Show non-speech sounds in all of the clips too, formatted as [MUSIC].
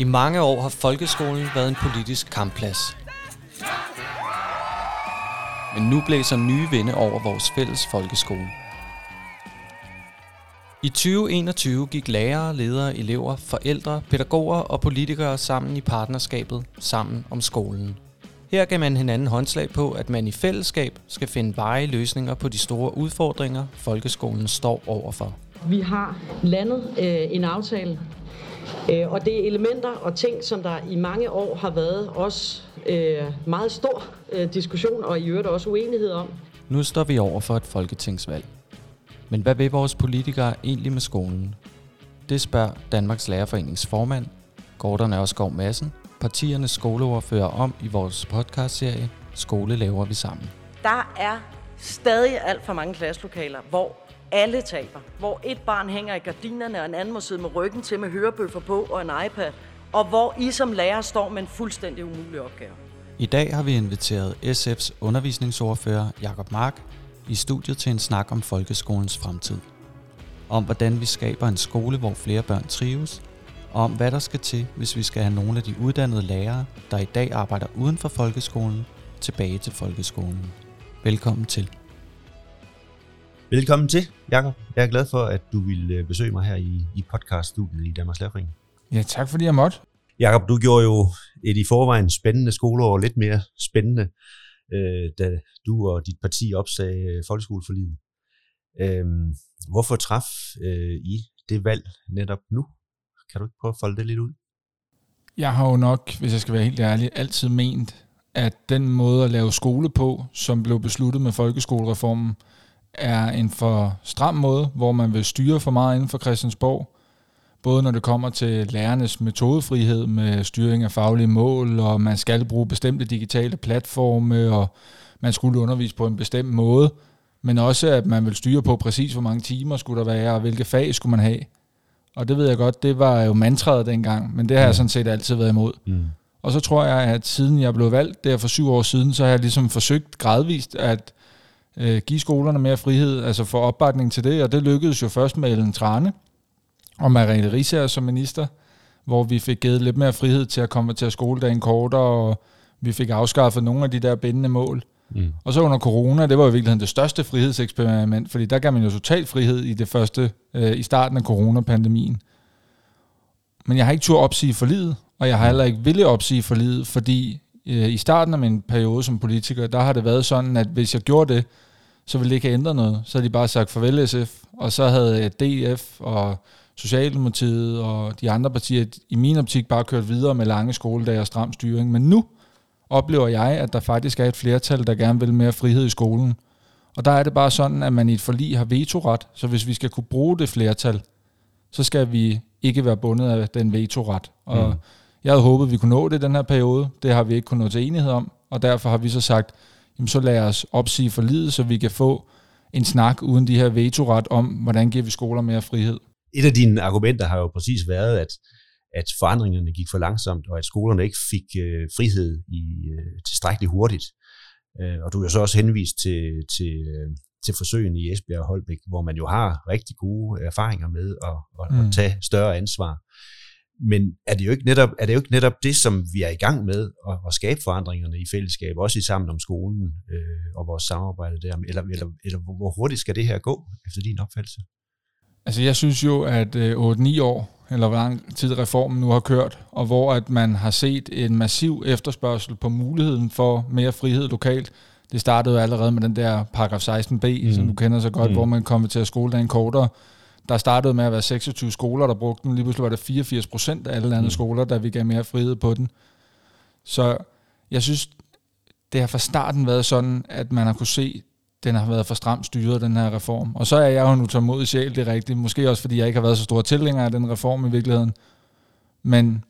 I mange år har folkeskolen været en politisk kampplads. Men nu blæser nye vinde over vores fælles folkeskole. I 2021 gik lærere, ledere, elever, forældre, pædagoger og politikere sammen i partnerskabet Sammen om skolen. Her gav man hinanden håndslag på, at man i fællesskab skal finde veje løsninger på de store udfordringer, folkeskolen står overfor. Vi har landet øh, en aftale, øh, og det er elementer og ting, som der i mange år har været også øh, meget stor øh, diskussion og i øvrigt også uenighed om. Nu står vi over for et folketingsvalg. Men hvad vil vores politikere egentlig med skolen? Det spørger Danmarks Lærerforenings formand, Gordon Ørskov Madsen, partiernes skoleordfører om i vores podcastserie Skole laver vi sammen. Der er stadig alt for mange klasselokaler, hvor alle taber. Hvor et barn hænger i gardinerne, og en anden må sidde med ryggen til med hørebøffer på og en iPad. Og hvor I som lærer står med en fuldstændig umulig opgave. I dag har vi inviteret SF's undervisningsordfører Jakob Mark i studiet til en snak om folkeskolens fremtid. Om hvordan vi skaber en skole, hvor flere børn trives, og om hvad der skal til, hvis vi skal have nogle af de uddannede lærere, der i dag arbejder uden for folkeskolen, tilbage til folkeskolen. Velkommen til. Velkommen til, Jakob. Jeg er glad for, at du vil øh, besøge mig her i, i podcaststudiet i Danmarks Lærerforening. Ja, tak fordi jeg måtte. Jakob, du gjorde jo et i forvejen spændende skoleår lidt mere spændende, øh, da du og dit parti opsagde øh, folkeskoleforliget. Øh, hvorfor traf øh, I det valg netop nu? Kan du ikke prøve at folde det lidt ud? Jeg har jo nok, hvis jeg skal være helt ærlig, altid ment, at den måde at lave skole på, som blev besluttet med folkeskolereformen, er en for stram måde, hvor man vil styre for meget inden for Christiansborg. Både når det kommer til lærernes metodefrihed med styring af faglige mål, og man skal bruge bestemte digitale platforme, og man skulle undervise på en bestemt måde, men også at man vil styre på præcis, hvor mange timer skulle der være, og hvilke fag skulle man have. Og det ved jeg godt, det var jo mantraet dengang, men det har jeg sådan set altid været imod. Mm. Og så tror jeg, at siden jeg blev valgt der for syv år siden, så har jeg ligesom forsøgt gradvist at øh, give skolerne mere frihed, altså få opbakning til det, og det lykkedes jo først med Ellen Trane og Mariette Risager som minister, hvor vi fik givet lidt mere frihed til at komme til skoledagen kortere, og vi fik afskaffet nogle af de der bindende mål. Mm. Og så under corona, det var jo i virkeligheden det største frihedseksperiment, fordi der gav man jo total frihed i det første, øh, i starten af coronapandemien. Men jeg har ikke tur opsige forlidet, og jeg har heller ikke ville opsige forlidet, fordi øh, i starten af min periode som politiker, der har det været sådan, at hvis jeg gjorde det, så ville det ikke have ændret noget. Så havde de bare sagt farvel SF, og så havde DF og Socialdemokratiet og de andre partier i min optik bare kørt videre med lange skoledage og stram styring. Men nu oplever jeg, at der faktisk er et flertal, der gerne vil mere frihed i skolen. Og der er det bare sådan, at man i et forlig har vetoret, så hvis vi skal kunne bruge det flertal, så skal vi ikke være bundet af den vetoret. Og mm. jeg havde håbet, at vi kunne nå det i den her periode. Det har vi ikke kunnet nå til enighed om, og derfor har vi så sagt, jamen så lad os opsige forlidet, så vi kan få en snak uden de her vetoret om, hvordan giver vi skoler mere frihed. Et af dine argumenter har jo præcis været, at, at forandringerne gik for langsomt, og at skolerne ikke fik øh, frihed i øh, tilstrækkeligt hurtigt. Øh, og du har så også henvist til, til, øh, til forsøgen i Esbjerg og Holbæk, hvor man jo har rigtig gode erfaringer med at, at, mm. at tage større ansvar. Men er det, jo ikke netop, er det jo ikke netop det, som vi er i gang med, at, at skabe forandringerne i fællesskab, også i sammen om skolen øh, og vores samarbejde der? Eller, eller, eller hvor hurtigt skal det her gå, efter din opfattelse? Altså jeg synes jo, at øh, 8-9 år, eller hvor lang tid reformen nu har kørt, og hvor at man har set en massiv efterspørgsel på muligheden for mere frihed lokalt. Det startede jo allerede med den der paragraf 16b, mm. som du kender så godt, mm. hvor man kommer til at skoledagen kortere. Der startede med at være 26 skoler, der brugte den. Lige pludselig var det 84 procent af alle andre mm. skoler, der vi gav mere frihed på den. Så jeg synes, det har fra starten været sådan, at man har kunne se, den har været for stramt styret, den her reform. Og så er jeg jo en utålmodig sjæl, det er rigtigt. Måske også, fordi jeg ikke har været så stor tilhænger af den reform i virkeligheden. Men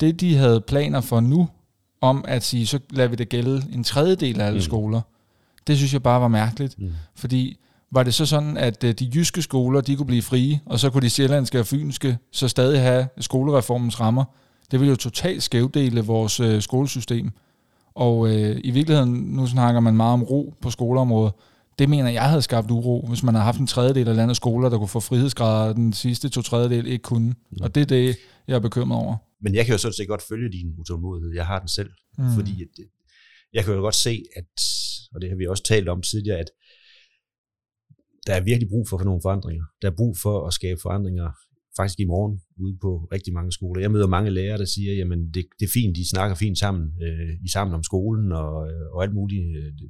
det, de havde planer for nu, om at sige, så lader vi det gælde en tredjedel af alle mm. skoler, det synes jeg bare var mærkeligt. Mm. Fordi var det så sådan, at øh, de jyske skoler, de kunne blive frie, og så kunne de sjællandske og fynske så stadig have skolereformens rammer. Det ville jo totalt skævdele vores øh, skolesystem. Og øh, i virkeligheden, nu snakker man meget om ro på skoleområdet. Det mener jeg havde skabt uro, hvis man havde haft en tredjedel af landets skoler, der kunne få frihedsgrader, den sidste to tredjedel ikke kunne. Mm. Og det er det, jeg er bekymret over. men jeg kan jo sådan set godt følge din utålmodighed. Jeg har den selv, mm. fordi at, jeg kan jo godt se, at, og det har vi også talt om tidligere, at der er virkelig brug for nogle forandringer. Der er brug for at skabe forandringer faktisk i morgen ude på rigtig mange skoler. Jeg møder mange lærere, der siger, jamen det, det er fint, de snakker fint sammen, øh, I sammen om skolen og, og alt muligt.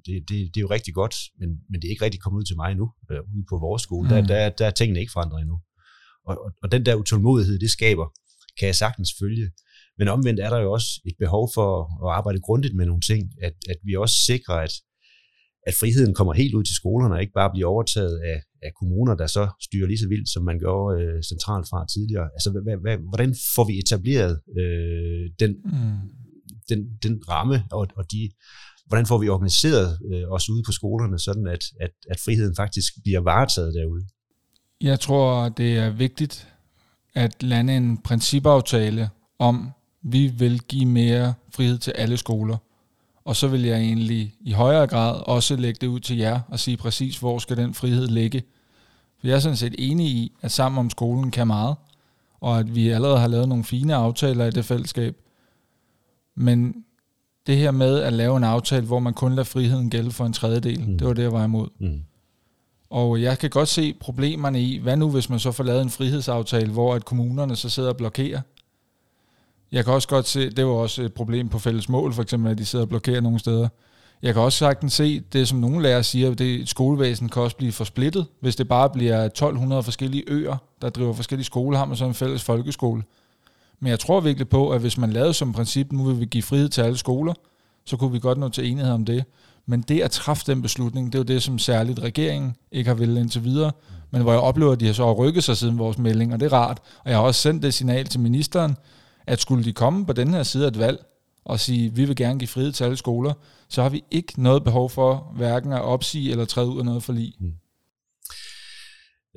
Det, det, det er jo rigtig godt, men, men det er ikke rigtig kommet ud til mig endnu, øh, ude på vores skole. Mm. Der, der, der er tingene ikke forandret endnu. Og, og, og den der utålmodighed, det skaber, kan jeg sagtens følge. Men omvendt er der jo også et behov for at arbejde grundigt med nogle ting, at, at vi også sikrer, at, at friheden kommer helt ud til skolerne, og ikke bare bliver overtaget af, af kommuner, der så styrer lige så vildt, som man gjorde øh, centralt fra tidligere. Altså, hvad, hvad, hvordan får vi etableret øh, den, mm. den, den ramme, og, og de, hvordan får vi organiseret øh, os ude på skolerne, sådan at, at, at friheden faktisk bliver varetaget derude? Jeg tror, det er vigtigt at lande en principaftale om, vi vil give mere frihed til alle skoler. Og så vil jeg egentlig i højere grad også lægge det ud til jer og sige præcis, hvor skal den frihed ligge. For jeg er sådan set enig i, at sammen om skolen kan meget, og at vi allerede har lavet nogle fine aftaler i det fællesskab. Men det her med at lave en aftale, hvor man kun lader friheden gælde for en tredjedel, mm. det var det, jeg var imod. Mm. Og jeg kan godt se problemerne i, hvad nu hvis man så får lavet en frihedsaftale, hvor at kommunerne så sidder og blokerer jeg kan også godt se, det var også et problem på fælles mål, for eksempel, at de sidder og blokerer nogle steder. Jeg kan også sagtens se, det som nogle lærere siger, det skolevæsen kan også blive for splittet, hvis det bare bliver 1200 forskellige øer, der driver forskellige skoler, har man så en fælles folkeskole. Men jeg tror virkelig på, at hvis man lavede som princip, nu vil vi give frihed til alle skoler, så kunne vi godt nå til enighed om det. Men det at træffe den beslutning, det er jo det, som særligt regeringen ikke har ville indtil videre. Men hvor jeg oplever, at de har så rykket sig siden vores melding, og det er rart. Og jeg har også sendt det signal til ministeren, at skulle de komme på den her side af et valg og sige, vi vil gerne give frihed til alle skoler, så har vi ikke noget behov for hverken at opsige eller træde ud af noget forlig. Mm.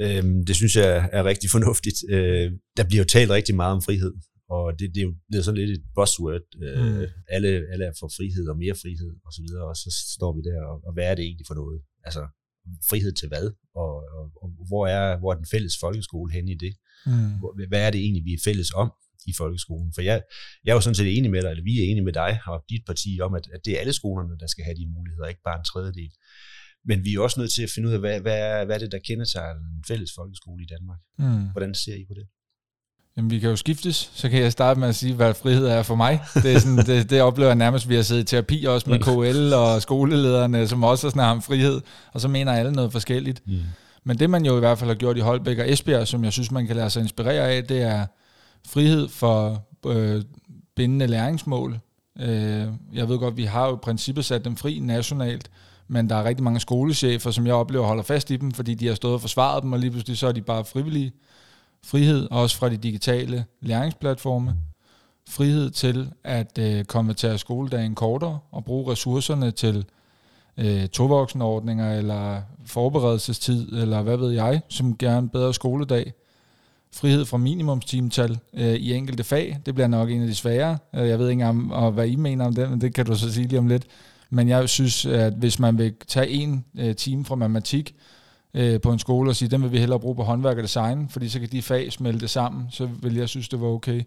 Øhm, det synes jeg er rigtig fornuftigt. Øh, der bliver jo talt rigtig meget om frihed, og det, det er jo er sådan lidt et buzzword. Øh, mm. alle, alle er for frihed og mere frihed og så videre, og så står vi der, og, og hvad er det egentlig for noget? Altså, frihed til hvad? Og, og, og hvor, er, hvor er den fælles folkeskole henne i det? Mm. Hvad er det egentlig, vi er fælles om? I folkeskolen. For jeg, jeg er jo sådan set enig med dig, eller vi er enige med dig og dit parti om, at, at det er alle skolerne, der skal have de muligheder, ikke bare en tredjedel. Men vi er også nødt til at finde ud af, hvad, hvad, er, hvad er det, der kender sig en fælles folkeskole i Danmark? Mm. Hvordan ser I på det? Jamen, vi kan jo skiftes. Så kan jeg starte med at sige, hvad frihed er for mig. Det, er sådan, det, det oplever jeg nærmest, vi har siddet i terapi også med KL og skolelederne, som også har om frihed, og så mener alle noget forskelligt. Mm. Men det, man jo i hvert fald har gjort i Holbæk og Esbjerg, som jeg synes, man kan lade sig inspirere af, det er frihed for øh, bindende læringsmål. Øh, jeg ved godt, vi har jo i princippet sat dem fri nationalt, men der er rigtig mange skolechefer, som jeg oplever holder fast i dem, fordi de har stået og forsvaret dem, og lige pludselig så er de bare frivillige. Frihed også fra de digitale læringsplatforme. Frihed til at øh, konvertere skoledagen kortere og bruge ressourcerne til øh, tovoksenordninger eller forberedelsestid, eller hvad ved jeg, som gerne bedre skoledag frihed fra minimumstimetal øh, i enkelte fag. Det bliver nok en af de svære. Øh, jeg ved ikke om, og hvad I mener om det, men det kan du så sige lige om lidt. Men jeg synes, at hvis man vil tage en øh, time fra matematik øh, på en skole og sige, den vil vi hellere bruge på håndværk og design, fordi så kan de fag smelte sammen, så vil jeg synes, det var okay.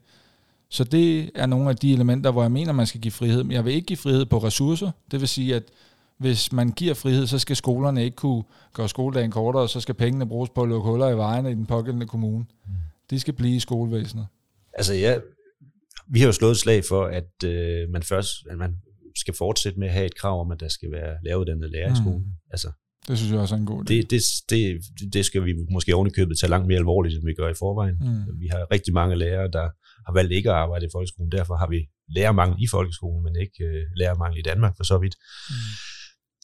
Så det er nogle af de elementer, hvor jeg mener, man skal give frihed. Men jeg vil ikke give frihed på ressourcer. Det vil sige, at hvis man giver frihed, så skal skolerne ikke kunne gøre skoledagen kortere, og så skal pengene bruges på at lukke huller i vejene i den pågældende kommune. Mm. De skal blive i skolevæsenet. Altså ja, vi har jo slået et slag for, at øh, man først at man skal fortsætte med at have et krav om, at der skal være lavet lærer i skolen. Mm. Altså, det synes jeg også er en god idé. Det, det, det, det skal vi måske oven i købet tage langt mere alvorligt, end vi gør i forvejen. Mm. Vi har rigtig mange lærere, der har valgt ikke at arbejde i folkeskolen. Derfor har vi lærermangel i folkeskolen, men ikke øh, lærermangel i Danmark for så vidt. Mm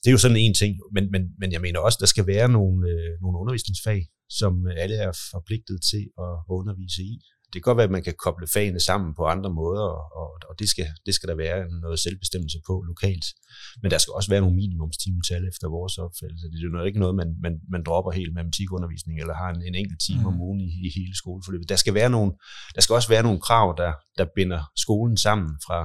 det er jo sådan en ting, men, men, men jeg mener også, der skal være nogle, øh, nogle undervisningsfag, som alle er forpligtet til at undervise i. Det kan godt være, at man kan koble fagene sammen på andre måder, og, og det, skal, det skal der være noget selvbestemmelse på lokalt. Men der skal også være nogle minimumstimetal efter vores opfattelse. Det er jo ikke noget, man, man, man dropper helt matematikundervisning, eller har en, en enkelt time mm. om ugen i, i hele skoleforløbet. Der skal, være nogle, der skal også være nogle krav, der, der binder skolen sammen fra,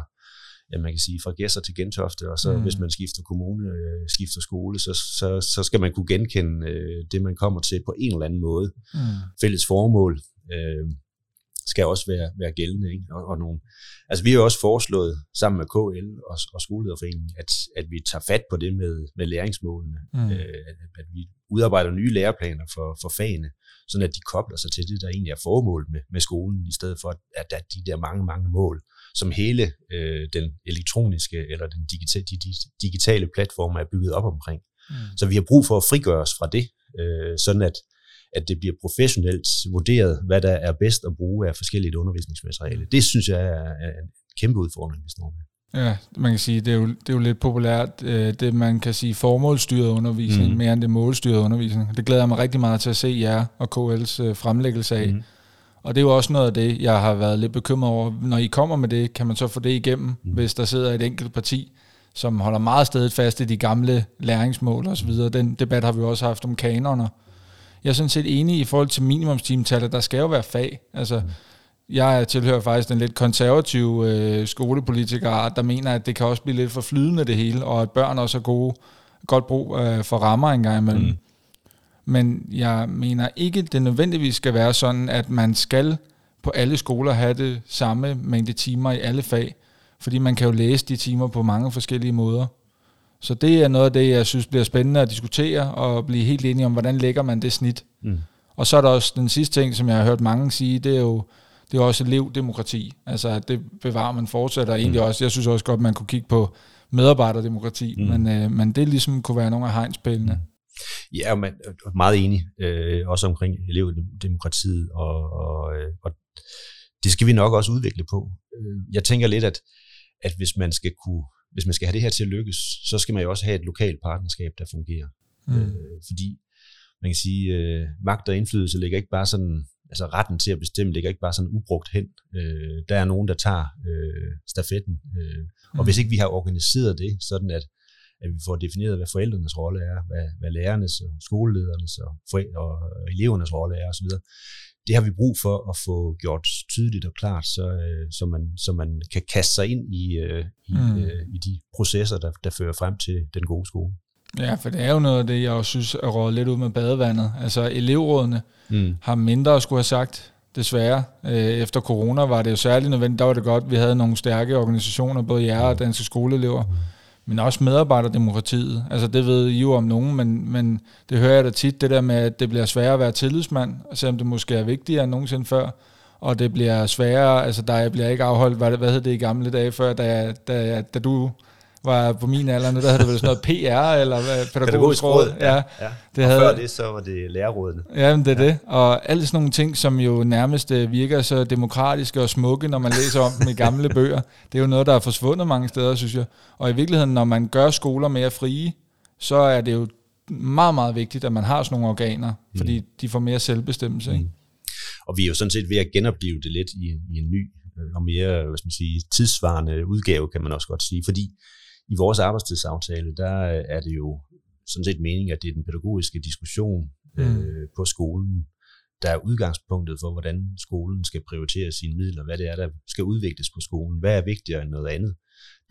ja, man kan sige, fra Gæsser til Gentofte, og så mm. hvis man skifter kommune, øh, skifter skole, så, så, så skal man kunne genkende øh, det, man kommer til på en eller anden måde. Mm. Fælles formål. Øh, skal også være, være gældende. Ikke? Og, og nogle, altså vi har jo også foreslået sammen med KL og, og Skolelederforeningen, at, at vi tager fat på det med, med læringsmålene. Mm. Øh, at, at vi udarbejder nye læreplaner for, for fagene, sådan at de kobler sig til det, der egentlig er formålet med, med skolen, i stedet for at der er de der mange, mange mål, som hele øh, den elektroniske eller den digitale, de, de digitale platform er bygget op omkring. Mm. Så vi har brug for at frigøre os fra det, øh, sådan at, at det bliver professionelt vurderet, hvad der er bedst at bruge af forskellige undervisningsmateriale. Det synes jeg er, er en kæmpe udfordring, vi står med. Ja, man kan sige, det er jo, det er jo lidt populært, øh, det man kan sige formålsstyret undervisning, mm. mere end det målstyret undervisning. Det glæder jeg mig rigtig meget til at se jer og KL's øh, fremlæggelse af. Mm. Og det er jo også noget af det, jeg har været lidt bekymret over. Når I kommer med det, kan man så få det igennem, mm. hvis der sidder et enkelt parti, som holder meget stedet fast i de gamle læringsmål osv. Den debat har vi også haft om kanoner. Jeg er sådan set enig i forhold til minimumstimetallet, der skal jo være fag. Altså, mm. Jeg tilhører faktisk den lidt konservative øh, skolepolitiker, der mener, at det kan også blive lidt for flydende det hele, og at børn også har gode, godt brug øh, for rammer engang imellem. Mm. Men jeg mener ikke, det nødvendigvis skal være sådan, at man skal på alle skoler have det samme mængde timer i alle fag, fordi man kan jo læse de timer på mange forskellige måder. Så det er noget af det, jeg synes bliver spændende at diskutere, og blive helt enige om, hvordan lægger man det snit. Mm. Og så er der også den sidste ting, som jeg har hørt mange sige, det er jo, det er også elevdemokrati. Altså, at det bevarer man fortsætter egentlig mm. også. Jeg synes også godt, man kunne kigge på medarbejderdemokrati, mm. men, øh, men det ligesom kunne være nogle af hegnspælene. Mm. Ja, men meget enig, øh, også omkring elevdemokratiet, og, og, øh, og det skal vi nok også udvikle på. Øh, jeg tænker lidt, at, at hvis man skal kunne hvis man skal have det her til at lykkes, så skal man jo også have et lokalt partnerskab, der fungerer. Mm. Øh, fordi man kan sige, øh, magt og indflydelse ligger ikke bare sådan, altså retten til at bestemme ligger ikke bare sådan ubrugt hen. Øh, der er nogen, der tager øh, stafetten. Øh, mm. Og hvis ikke vi har organiseret det, sådan at at vi får defineret, hvad forældrenes rolle er, hvad, hvad lærernes og skoleledernes og, forældre, og elevernes rolle er osv. Det har vi brug for at få gjort tydeligt og klart, så, øh, så, man, så man kan kaste sig ind i, øh, i, mm. i de processer, der, der fører frem til den gode skole. Ja, for det er jo noget af det, jeg også synes er rådet lidt ud med badevandet. Altså elevrådene mm. har mindre at skulle have sagt, desværre. Efter corona var det jo særligt nødvendigt. Der var det godt, at vi havde nogle stærke organisationer, både jer og danske skoleelever. Mm men også medarbejderdemokratiet. Altså det ved I jo om nogen, men, men det hører jeg da tit, det der med, at det bliver sværere at være tillidsmand, selvom det måske er vigtigere end nogensinde før, og det bliver sværere, altså der bliver ikke afholdt, hvad, hvad hed det i gamle dage før, da, da, da du var på min alder, der havde det vel sådan noget PR, eller pædagogisk, pædagogisk råd. Ja, ja. Det og havde, før det, så var det lærerrådene. Ja, men det er ja. det. Og alle sådan nogle ting, som jo nærmest øh, virker så demokratiske og smukke, når man læser om dem i gamle [LAUGHS] bøger, det er jo noget, der er forsvundet mange steder, synes jeg. Og i virkeligheden, når man gør skoler mere frie, så er det jo meget, meget vigtigt, at man har sådan nogle organer, mm. fordi de får mere selvbestemmelse. Mm. Ikke? Og vi er jo sådan set ved at genopleve det lidt i, i en ny øh, og mere hvad skal man sige, tidsvarende udgave, kan man også godt sige, fordi i vores arbejdstidsaftale, der er det jo sådan set meningen, at det er den pædagogiske diskussion mm. øh, på skolen, der er udgangspunktet for, hvordan skolen skal prioritere sine midler, hvad det er, der skal udvikles på skolen, hvad er vigtigere end noget andet.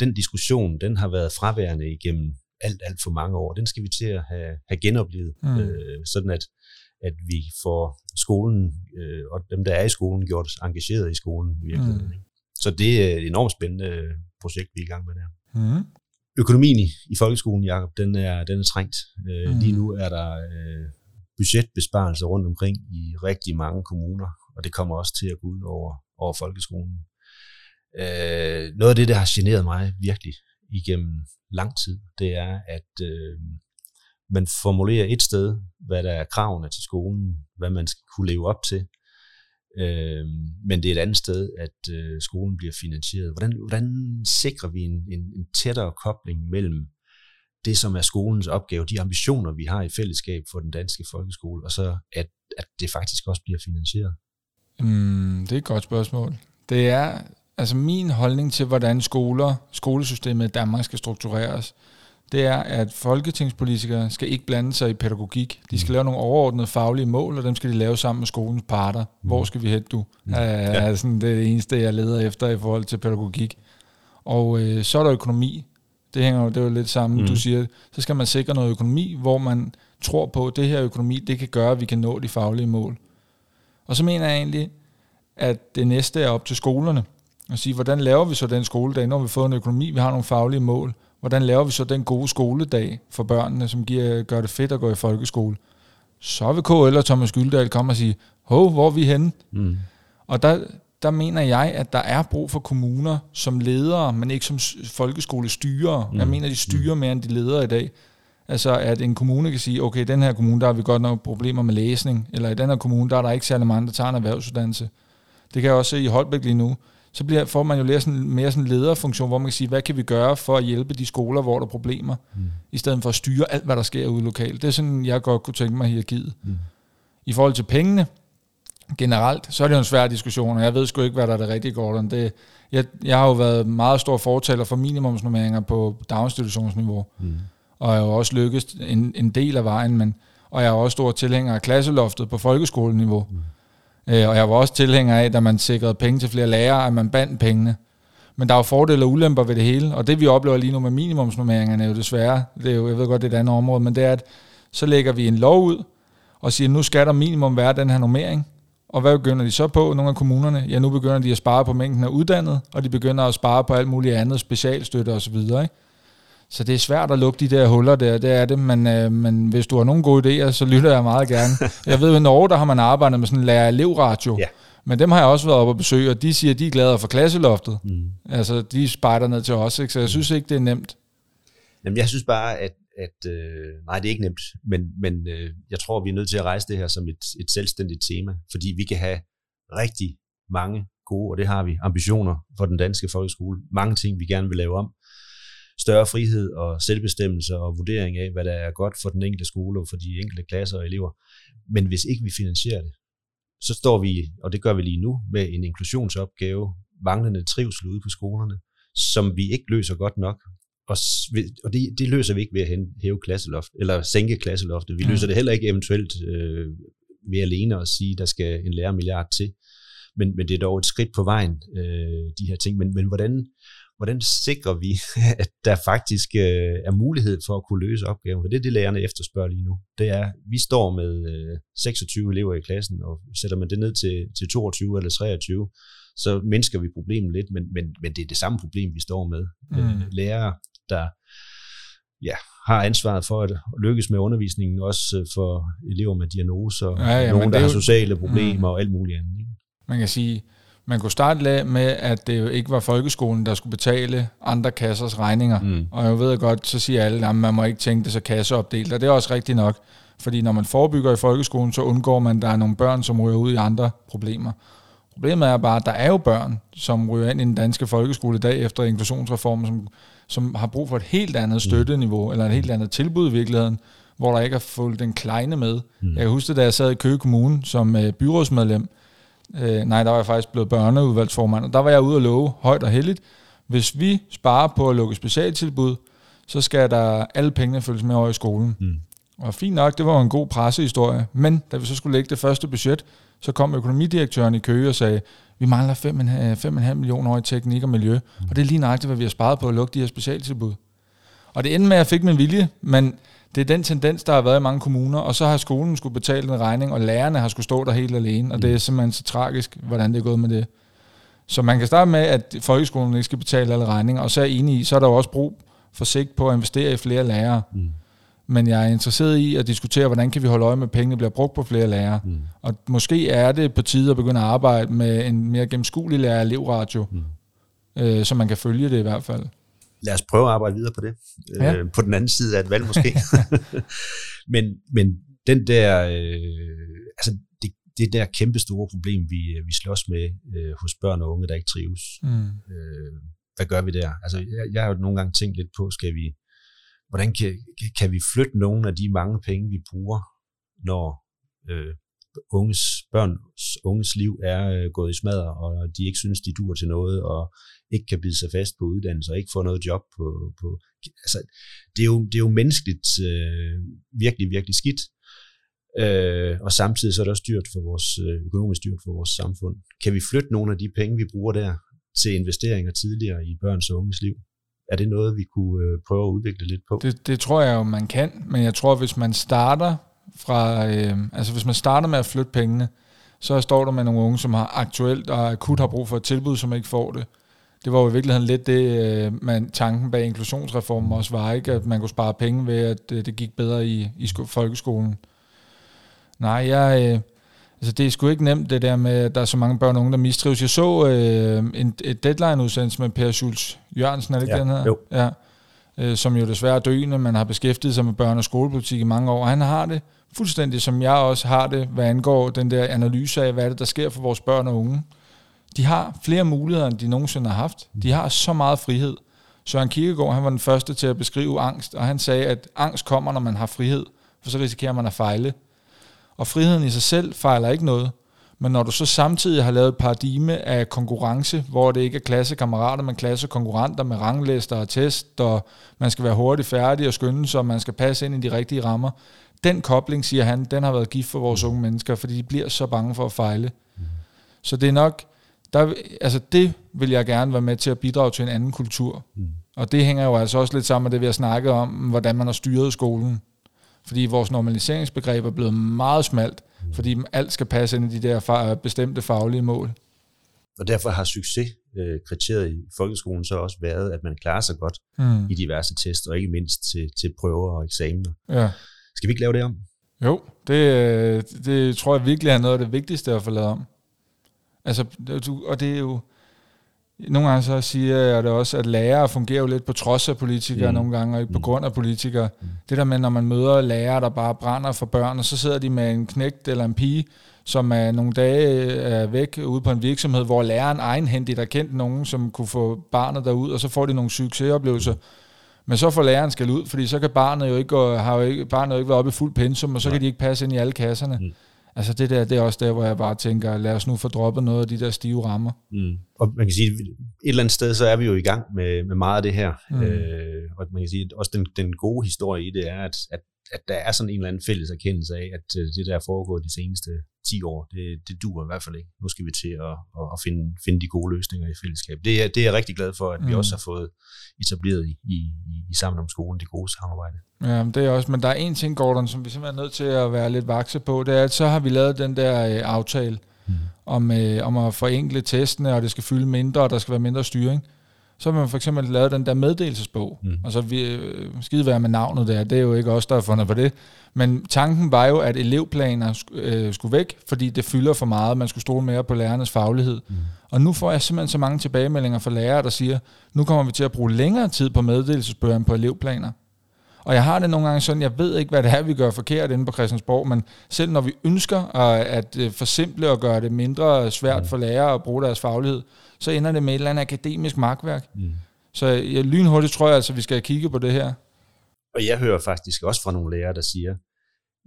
Den diskussion, den har været fraværende igennem alt, alt for mange år. Den skal vi til at have, have genoplevet, mm. øh, sådan at, at vi får skolen øh, og dem, der er i skolen, gjort engageret i skolen. Virkelig. Mm. Så det er et enormt spændende projekt, vi er i gang med der. Mm. Økonomien i, i folkeskolen, Jacob, den er, den er trængt. Øh, mm. Lige nu er der øh, budgetbesparelser rundt omkring i rigtig mange kommuner, og det kommer også til at gå ud over, over folkeskolen. Øh, noget af det, der har generet mig virkelig igennem lang tid, det er, at øh, man formulerer et sted, hvad der er kravene til skolen, hvad man skal kunne leve op til, Øh, men det er et andet sted, at øh, skolen bliver finansieret. Hvordan, hvordan sikrer vi en, en, en tættere kobling mellem det, som er skolens opgave, de ambitioner, vi har i fællesskab for den danske folkeskole, og så at, at det faktisk også bliver finansieret? Mm, det er et godt spørgsmål. Det er altså min holdning til, hvordan skoler, skolesystemet i Danmark skal struktureres det er, at folketingspolitikere skal ikke blande sig i pædagogik. De skal mm. lave nogle overordnede faglige mål, og dem skal de lave sammen med skolens parter. Hvor mm. skal vi hætte du? Mm. Ja. sådan, det er det eneste, jeg leder efter i forhold til pædagogik. Og øh, så er der økonomi. Det hænger jo, det er jo lidt sammen, mm. du siger. Så skal man sikre noget økonomi, hvor man tror på, at det her økonomi, det kan gøre, at vi kan nå de faglige mål. Og så mener jeg egentlig, at det næste er op til skolerne. Og sige, hvordan laver vi så den skoledag, når vi får en økonomi, vi har nogle faglige mål. Hvordan laver vi så den gode skoledag for børnene, som giver, gør det fedt at gå i folkeskole? Så vil KL og Thomas Gyldal komme og sige, hov, hvor er vi henne? Mm. Og der, der mener jeg, at der er brug for kommuner som ledere, men ikke som folkeskolestyrer. Mm. Jeg mener, de styrer mere end de ledere i dag. Altså, at en kommune kan sige, okay, i den her kommune, der har vi godt nok problemer med læsning, eller i den her kommune, der er der ikke særlig mange, der tager en erhvervsuddannelse. Det kan jeg også se i Holbæk lige nu. Så bliver, får man jo mere sådan, mere sådan en lederfunktion, hvor man kan sige, hvad kan vi gøre for at hjælpe de skoler, hvor der er problemer, mm. i stedet for at styre alt, hvad der sker ude lokalt. Det er sådan, jeg godt kunne tænke mig hierarkiet. Mm. I forhold til pengene, generelt, så er det jo en svær diskussion, og jeg ved sgu ikke, hvad der er det rigtige, Gordon. Det, jeg, jeg har jo været meget stor fortaler for minimumsnummeringer på daginstitutionsniveau, mm. og jeg har jo også lykkes en, en del af vejen, men, og jeg er også stor tilhænger af klasseloftet på folkeskoleniveau. Mm. Øh, og jeg var også tilhænger af, da man sikrede penge til flere lærere, at man bandt pengene. Men der er jo fordele og ulemper ved det hele, og det vi oplever lige nu med minimumsnormeringerne er jo desværre, det er jo, jeg ved godt, det er et andet område, men det er, at så lægger vi en lov ud, og siger, nu skal der minimum være den her normering, og hvad begynder de så på, nogle af kommunerne? Ja, nu begynder de at spare på mængden af uddannet, og de begynder at spare på alt muligt andet, specialstøtte osv., ikke? Så det er svært at lukke de der huller der, det er det, men, øh, men hvis du har nogle gode idéer, så lytter jeg meget gerne. [LAUGHS] Jeg ved, at i Norge, der har man arbejdet med sådan en lærer-elev-radio, ja. men dem har jeg også været oppe og besøge, og de siger, at de er glade for klasseloftet. Mm. Altså, de spejder ned til os, ikke? så jeg synes ikke, det er nemt. Jamen, jeg synes bare, at, at øh, nej, det er ikke nemt, men, men øh, jeg tror, vi er nødt til at rejse det her som et, et selvstændigt tema, fordi vi kan have rigtig mange gode, og det har vi, ambitioner for den danske folkeskole. Mange ting, vi gerne vil lave om større frihed og selvbestemmelse og vurdering af, hvad der er godt for den enkelte skole og for de enkelte klasser og elever. Men hvis ikke vi finansierer det, så står vi, og det gør vi lige nu, med en inklusionsopgave, manglende trivsel ude på skolerne, som vi ikke løser godt nok. Og, og det, det løser vi ikke ved at hæve klasseloft, eller sænke klasseloftet. Vi løser det heller ikke eventuelt øh, ved alene at sige, der skal en lærermilliard til. Men, men det er dog et skridt på vejen, øh, de her ting. Men, men hvordan, hvordan sikrer vi, [LAUGHS] at der faktisk øh, er mulighed for at kunne løse opgaven? For det er det, lærerne efterspørger lige nu. Det er, vi står med øh, 26 elever i klassen, og sætter man det ned til, til 22 eller 23, så mindsker vi problemet lidt, men, men, men det er det samme problem, vi står med. Mm. Øh, lærere, der ja, har ansvaret for at lykkes med undervisningen, også øh, for elever med diagnoser, ja, ja, nogen, der har sociale problemer mm. og alt muligt andet. Ikke? Man kan sige, man kunne starte med, at det jo ikke var folkeskolen, der skulle betale andre kassers regninger. Mm. Og jeg ved godt, så siger alle, at man må ikke tænke det så kasseopdelt, og det er også rigtigt nok. Fordi når man forebygger i folkeskolen, så undgår man, at der er nogle børn, som ryger ud i andre problemer. Problemet er bare, at der er jo børn, som ryger ind i den danske folkeskole i dag efter inklusionsreformen, som, som har brug for et helt andet mm. støtteniveau, eller et helt andet tilbud i virkeligheden, hvor der ikke er fulgt den kleine med. Mm. Jeg kan huske, da jeg sad i Køge Kommune som øh, byrådsmedlem, Øh, nej, der var jeg faktisk blevet børneudvalgsformand, og der var jeg ude og love højt og heldigt, hvis vi sparer på at lukke specialtilbud, så skal der alle pengene følges med over i skolen. Mm. Og fint nok, det var en god pressehistorie, men da vi så skulle lægge det første budget, så kom økonomidirektøren i Køge og sagde, vi mangler 5,5 millioner år i teknik og miljø, mm. og det er lige nøjagtigt, hvad vi har sparet på at lukke de her specialtilbud. Og det endte med, at jeg fik min vilje, men det er den tendens, der har været i mange kommuner, og så har skolen skulle betale en regning, og lærerne har skulle stå der helt alene, og det er simpelthen så tragisk, hvordan det er gået med det. Så man kan starte med, at folkeskolen ikke skal betale alle regninger, og så er jeg enig i, så er der jo også brug for sigt på at investere i flere lærere. Mm. Men jeg er interesseret i at diskutere, hvordan kan vi holde øje med, at pengene bliver brugt på flere lærere. Mm. Og måske er det på tide at begynde at arbejde med en mere gennemskuelig lærer-elevradio, mm. øh, så man kan følge det i hvert fald lad os prøve at arbejde videre på det. Ja. Øh, på den anden side af et valg måske. [LAUGHS] men, men den der, øh, altså det, det der kæmpe store problem, vi, vi slås med øh, hos børn og unge, der ikke trives. Mm. Øh, hvad gør vi der? Altså jeg, jeg har jo nogle gange tænkt lidt på, skal vi, hvordan kan, kan vi flytte nogle af de mange penge, vi bruger, når øh, unges, børns unges liv er øh, gået i smadder, og de ikke synes, de dur til noget, og ikke kan bide sig fast på uddannelse, og ikke få noget job på... på altså, det, er jo, det er jo menneskeligt øh, virkelig, virkelig skidt. Øh, og samtidig så er det også dyrt for vores, øh, økonomisk dyrt for vores samfund. Kan vi flytte nogle af de penge, vi bruger der, til investeringer tidligere i børns og unges liv? Er det noget, vi kunne øh, prøve at udvikle lidt på? Det, det tror jeg jo, man kan, men jeg tror, hvis man starter fra, øh, altså hvis man starter med at flytte pengene, så står der med nogle unge, som har aktuelt og akut har brug for et tilbud, som ikke får det. Det var jo i virkeligheden lidt det, øh, man, tanken bag inklusionsreformen også var, ikke? at man kunne spare penge ved, at det, det gik bedre i, i sko- folkeskolen. Nej, jeg, øh, altså det er sgu ikke nemt det der med, at der er så mange børn og unge, der mistrives. Jeg så øh, en, et deadline-udsendelse med Per Schultz Jørgensen, er det ikke Ja, den her? jo. Ja. Øh, som jo desværre er døende, men har beskæftiget sig med børne- og skolepolitik i mange år. Han har det fuldstændig, som jeg også har det, hvad angår den der analyse af, hvad det, der sker for vores børn og unge. De har flere muligheder, end de nogensinde har haft. De har så meget frihed. Søren Kierkegaard, han var den første til at beskrive angst, og han sagde, at angst kommer, når man har frihed, for så risikerer man at fejle. Og friheden i sig selv fejler ikke noget. Men når du så samtidig har lavet et paradigme af konkurrence, hvor det ikke er klassekammerater, men klassekonkurrenter med ranglister og test, og man skal være hurtigt færdig og skynde sig, og man skal passe ind i de rigtige rammer. Den kobling, siger han, den har været gift for vores unge mennesker, fordi de bliver så bange for at fejle. Så det er nok, der, altså det vil jeg gerne være med til at bidrage til en anden kultur. Mm. Og det hænger jo altså også lidt sammen med det, vi har snakket om, hvordan man har styret skolen. Fordi vores normaliseringsbegreb er blevet meget smalt, fordi alt skal passe ind i de der bestemte faglige mål. Og derfor har succeskriteriet i folkeskolen så også været, at man klarer sig godt Mm. i diverse test, og ikke mindst til, til prøver og eksamener. Ja. Skal vi ikke lave det om? Jo, det, øh, det tror jeg virkelig er noget af det vigtigste at få lavet om. Altså, du, og det er jo... Nogle gange så siger jeg det også, at lærere fungerer jo lidt på trods af politikere Mm. nogle gange, og ikke på Mm. grund af politikere. Mm. Det der med, når man møder lærere, der bare brænder for børn, og så sidder de med en knægt eller en pige, som er nogle dage er væk ude på en virksomhed, hvor læreren egenhændigt har kendt nogen, som kunne få barnet derud, og så får de nogle succesoplevelser. Men så får læreren skal ud, fordi så kan barnet jo ikke, gå, har jo ikke, barnet jo ikke været oppe i fuld pensum, og så Nej. kan de ikke passe ind i alle kasserne. Mm. Altså det der, det er også der, hvor jeg bare tænker, lad os nu få droppet noget af de der stive rammer. Mm. Og man kan sige, et eller andet sted, så er vi jo i gang med, med meget af det her. Mm. Øh, og man kan sige, at også den, den gode historie i det er, at, at, at der er sådan en eller anden fælles erkendelse af, at øh, det, der er foregået de seneste 10 år, det, det duer i hvert fald ikke. Nu skal vi til at, at, at finde, finde de gode løsninger i fællesskab. Det er, det er jeg rigtig glad for, at vi Mm. også har fået etableret i, i, i- Sammen om skolen, det gode samarbejde. Ja, men det er også, men der er en ting, Gordon, som vi simpelthen er nødt til at være lidt vakse på, det er, at så har vi lavet den der øh, aftale Mm. om, øh, om at forenkle testene, og det skal fylde mindre, og der skal være mindre styring. Så har man for eksempel lavet den der meddelelsesbog. Mm. Og så vi, øh, skide være med navnet der, det er jo ikke os, der har fundet på det. Men tanken var jo, at elevplaner sk- øh, skulle væk, fordi det fylder for meget, man skulle stole mere på lærernes faglighed. Mm. Og nu får jeg simpelthen så mange tilbagemeldinger fra lærere, der siger, nu kommer vi til at bruge længere tid på meddelelsesbøger end på elevplaner. Og jeg har det nogle gange sådan, jeg ved ikke, hvad det er, vi gør forkert inde på Christiansborg, men selv når vi ønsker at, at øh, forsimple og gøre det mindre svært for lærere at bruge deres faglighed, så ender det med et eller andet akademisk magtværk. Mm. Så jeg, lynhurtigt tror jeg altså, vi skal kigge på det her. Og jeg hører faktisk også fra nogle lærere, der siger,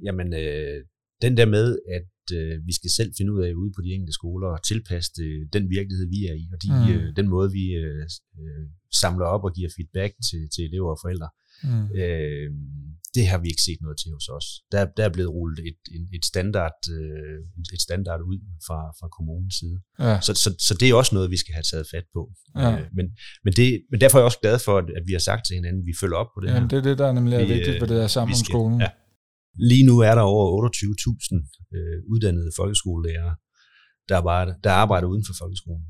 jamen øh, den der med, at øh, vi skal selv finde ud af ude på de enkelte skoler og tilpasse den virkelighed, vi er i, og de, Mm. mm. øh, den måde, vi øh, øh, samler op og giver feedback til, til elever og forældre, Mm. øh, det har vi ikke set noget til hos os. Der, der er blevet rullet et, et, et, standard, øh, et standard ud fra, fra kommunens side. Ja. Så, så, så det er også noget, vi skal have taget fat på. Ja. Øh, men, men, det, men derfor er jeg også glad for, at, at vi har sagt til hinanden, at vi følger op på det her. Jamen, det er det, der nemlig er Vi, vigtigt øh, ved det der sammen vi om skal- skolen. Ja. Lige nu er der over 28.000 øh, uddannede folkeskolelærere, der arbejder, der arbejder uden for folkeskolen.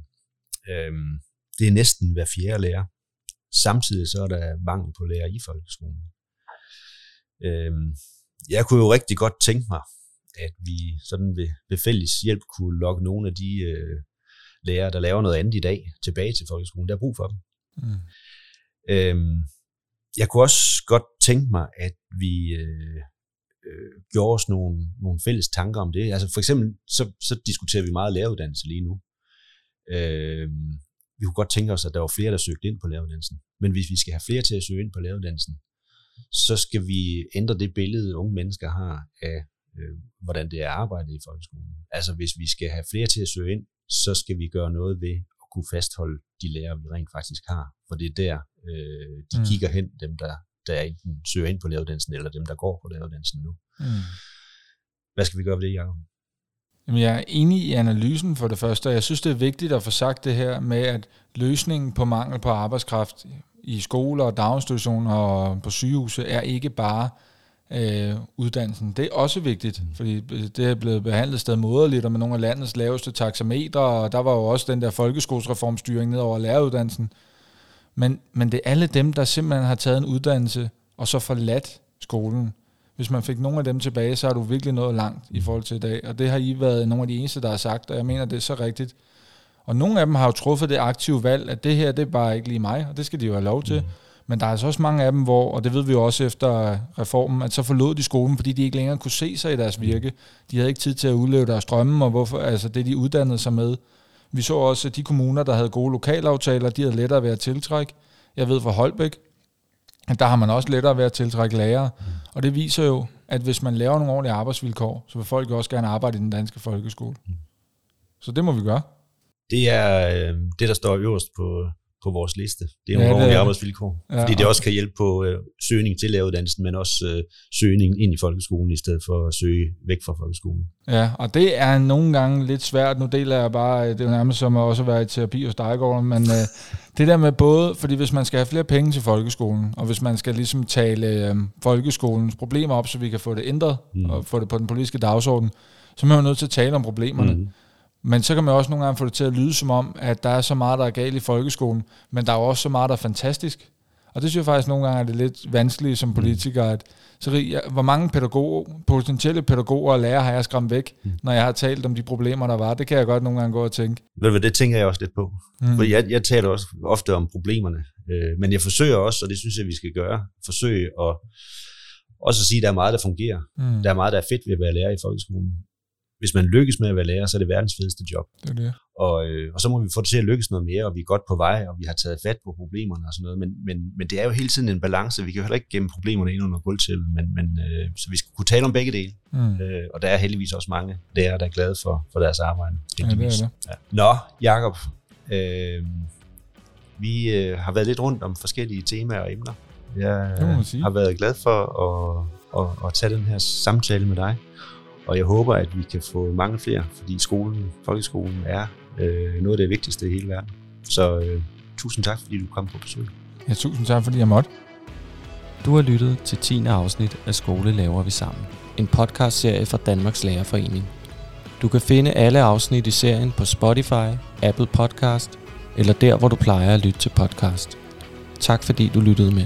Øhm, det er næsten hver fjerde lærer. Samtidig så er der mangel på lærere i folkeskolen. Øhm, jeg kunne jo rigtig godt tænke mig, at vi sådan ved, ved fælles hjælp kunne lokke nogle af de øh, lærere, der laver noget andet i dag, tilbage til folkeskolen. Der er brug for dem. Mm. Øhm, jeg kunne også godt tænke mig, at vi øh, øh, gjorde os nogle, nogle fælles tanker om det. Altså for eksempel, så, så diskuterer vi meget læreruddannelse lige nu. Øhm, vi kunne godt tænke os, at der var flere, der søgte ind på læreruddannelsen. Men hvis vi skal have flere til at søge ind på læreruddannelsen, så skal vi ændre det billede, unge mennesker har af, øh, hvordan det er at arbejde i folkeskolen. Altså hvis vi skal have flere til at søge ind, så skal vi gøre noget ved at kunne fastholde de lærere, vi rent faktisk har. For det er der, øh, de Mm. kigger hen, dem der, der enten søger ind på læreruddannelsen, eller dem, der går på læreruddannelsen nu. Mm. Hvad skal vi gøre ved det, Jacob? Jamen, jeg er enig i analysen for det første, og jeg synes, det er vigtigt at få sagt det her med, at løsningen på mangel på arbejdskraft i skoler og daginstitutioner og på sygehuse er ikke bare øh, uddannelsen. Det er også vigtigt, fordi det er blevet behandlet stadig moderligt, og med nogle af landets laveste taxameter, og der var jo også den der folkeskolesreformstyring ned over læreruddannelsen. Men, men det er alle dem, der simpelthen har taget en uddannelse, og så forladt skolen. Hvis man fik nogle af dem tilbage, så er du virkelig nået langt i forhold til i dag. Og det har I været nogle af de eneste, der har sagt, og jeg mener, det er så rigtigt. Og nogle af dem har jo truffet det aktive valg, at det her, det er bare ikke lige mig, og det skal de jo have lov til. Mm. Men der er altså også mange af dem, hvor, og det ved vi jo også efter reformen, at så forlod de skolen, fordi de ikke længere kunne se sig i deres virke. De havde ikke tid til at udleve deres drømme, og hvorfor, altså det de uddannede sig med. Vi så også, at de kommuner, der havde gode lokalaftaler, de havde lettere ved at tiltrække. Jeg ved fra Holbæk, at der har man også lettere ved at tiltrække lærere. Og det viser jo, at hvis man laver nogle ordentlige arbejdsvilkår, så vil folk også gerne arbejde i den danske folkeskole. Så det må vi gøre. Det er øh, det, der står øverst på, på vores liste. Det er nogle ja, ordentlige arbejdsvilkår. Ja, fordi det også kan hjælpe på øh, søgning til læreruddannelsen, men også øh, søgning ind i folkeskolen, i stedet for at søge væk fra folkeskolen. Ja, og det er nogle gange lidt svært. Nu deler jeg bare, øh, det er nærmest som at også være i terapi hos dig, Gordon, men øh, [LAUGHS] det der med både, fordi hvis man skal have flere penge til folkeskolen, og hvis man skal ligesom tale øh, folkeskolens problemer op, så vi kan få det ændret, mm. og få det på den politiske dagsorden, så er man nødt til at tale om problemerne. Mm. Men så kan man også nogle gange få det til at lyde som om, at der er så meget, der er galt i folkeskolen, men der er også så meget, der er fantastisk. Og det synes jeg faktisk nogle gange er det lidt vanskeligt som politiker, at så hvor mange pædagoger, potentielle pædagoger og lærere har jeg skræmt væk, mm. når jeg har talt om de problemer, der var. Det kan jeg godt nogle gange gå og tænke. Ved du, det tænker jeg også lidt på. Mm. For jeg, jeg taler også ofte om problemerne, øh, men jeg forsøger også, og det synes jeg, vi skal gøre, forsøge at også at sige, at der er meget, der fungerer. Mm. Der er meget, der er fedt ved at være lærer i folkeskolen hvis man lykkes med at være lærer, så er det verdens fedeste job. Det er det. Og, øh, og så må vi få det til at lykkes noget mere, og vi er godt på vej, og vi har taget fat på problemerne og sådan noget. Men, men, men det er jo hele tiden en balance. Vi kan jo heller ikke gemme problemerne ind under gulvtæppet, men, men øh, så vi skal kunne tale om begge dele. Mm. Øh, og der er heldigvis også mange lærere, der er glade for, for deres arbejde. Ja, det er det. Ja. Nå, Jacob, øh, vi øh, har været lidt rundt om forskellige temaer og emner. Jeg har været glad for at, at, at tage den her samtale med dig. Og jeg håber, at vi kan få mange flere, fordi skolen, folkeskolen er øh, noget af det vigtigste i hele verden. Så øh, tusind tak, fordi du kom på besøg. Ja, tusind tak, fordi jeg måtte. Du har lyttet til 10. afsnit af Skole laver vi sammen. En podcastserie fra Danmarks Lærerforening. Du kan finde alle afsnit i serien på Spotify, Apple Podcast eller der, hvor du plejer at lytte til podcast. Tak fordi du lyttede med.